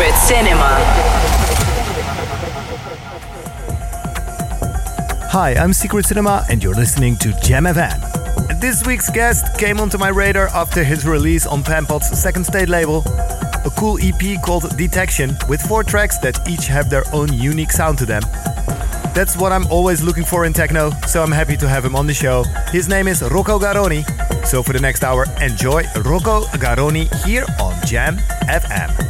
Secret Cinema. Hi, I'm Secret Cinema, and you're listening to Gem FM. This week's guest came onto my radar after his release on Pan-Pot's second state label, a cool EP called Detection, with four tracks that each have their own unique sound to them. That's what I'm always looking for in techno, so I'm happy to have him on the show. His name is Rocco Caroni. So for the next hour, enjoy Rocco Caroni here on Gem FM.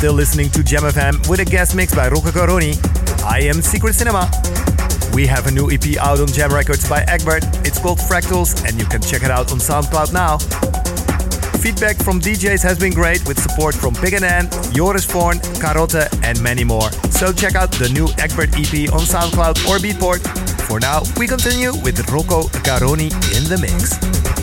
Still listening to Gem FM with a guest mix by Rocco Caroni. I am Secret Cinema. We have a new EP out on Gem Records by Egbert. It's called Fractals and you can check it out on SoundCloud now. Feedback from DJs has been great with support from Big N, Joris Voorn, Carotte, and many more. So check out the new Egbert EP on SoundCloud or Beatport. For now, we continue with Rocco Caroni in the mix.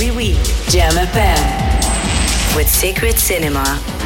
Every week, Gem FM with Secret Cinema.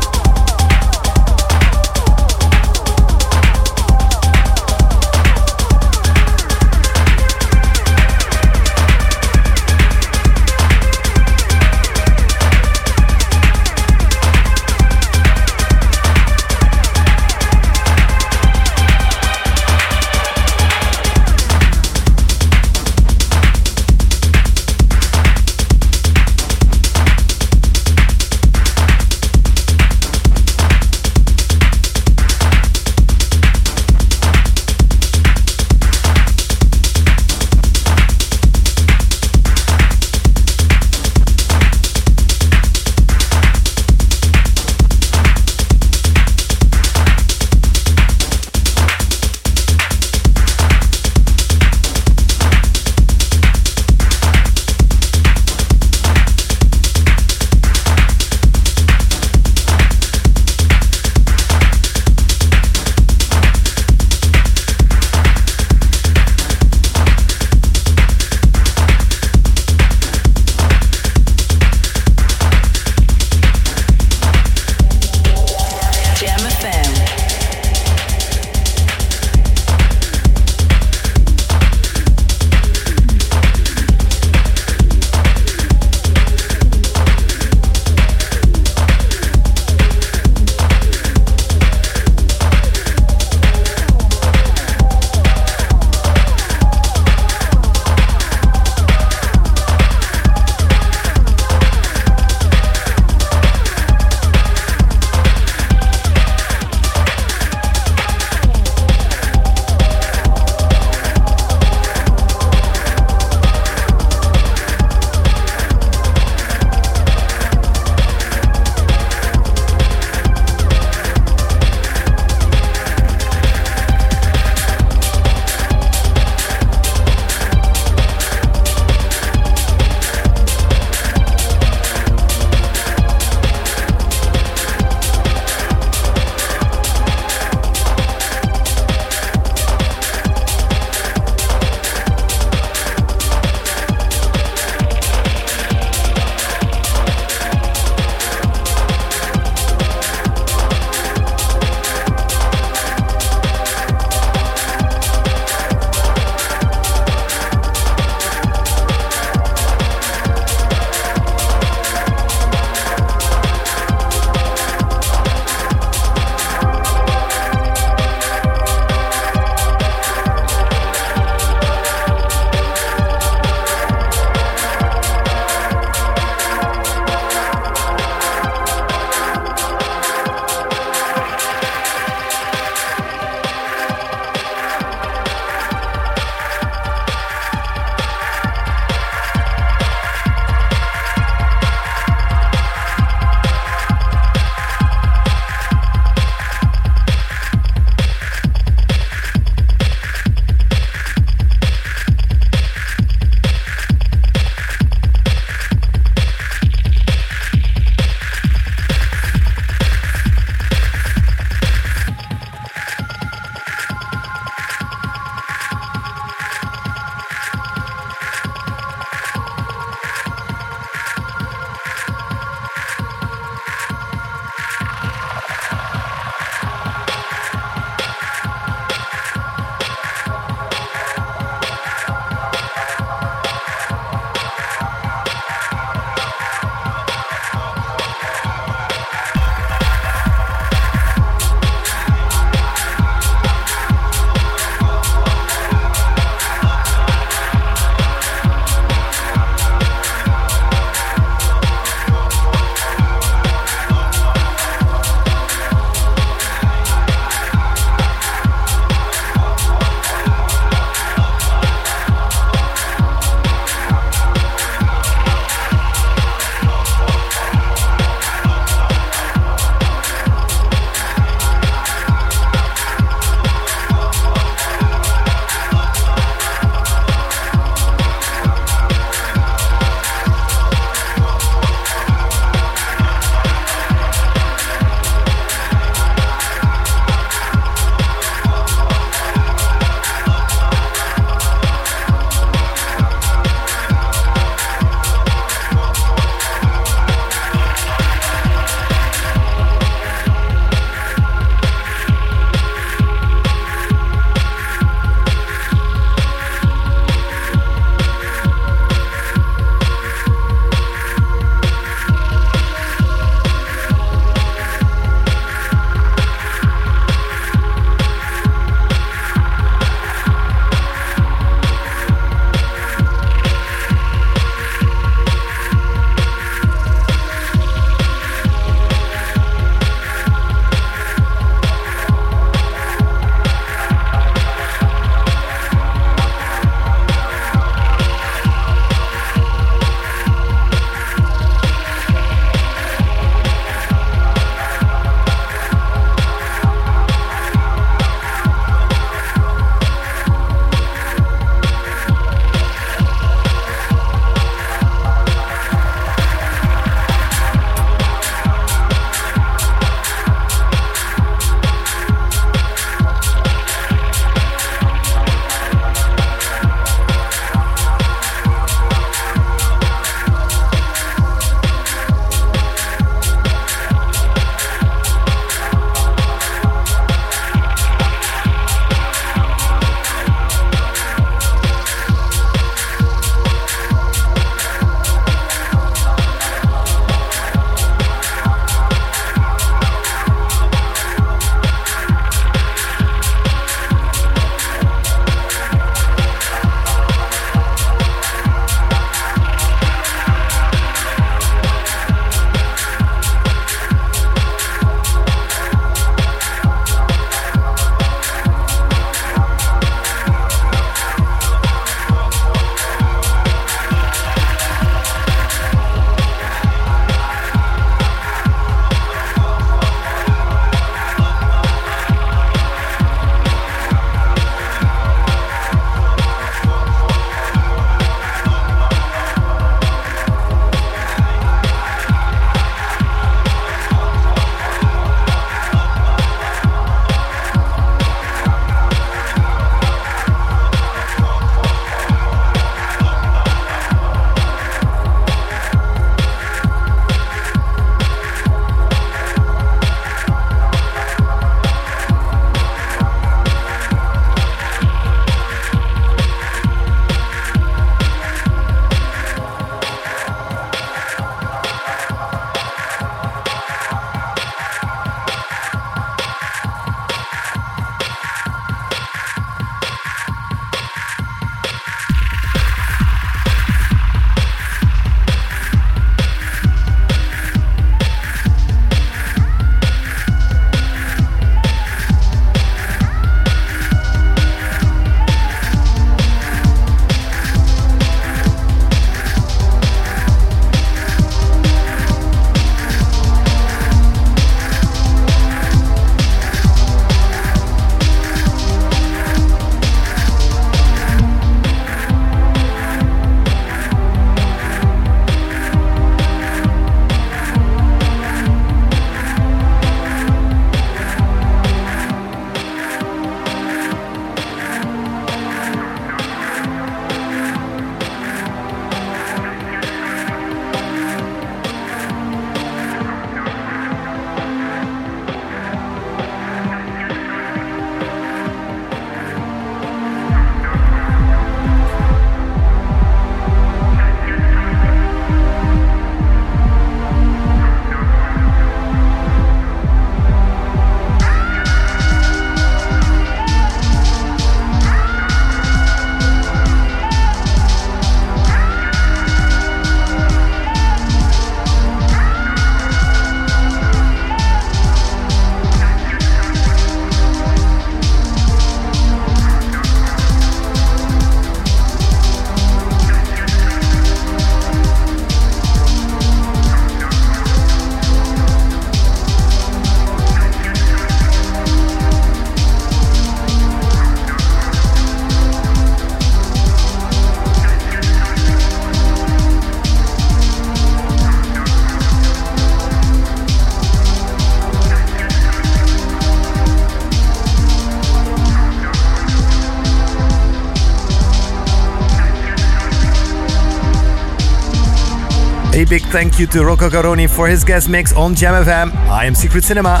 Big thank you to Rocco Caroni for his guest mix on Gem FM. I am Secret Cinema.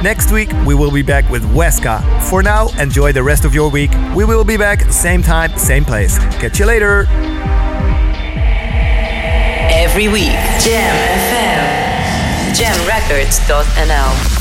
Next week, we will be back with Weska. For now, enjoy the rest of your week. We will be back same time, same place. Catch you later. Every week, Gem FM. Gemrecords.nl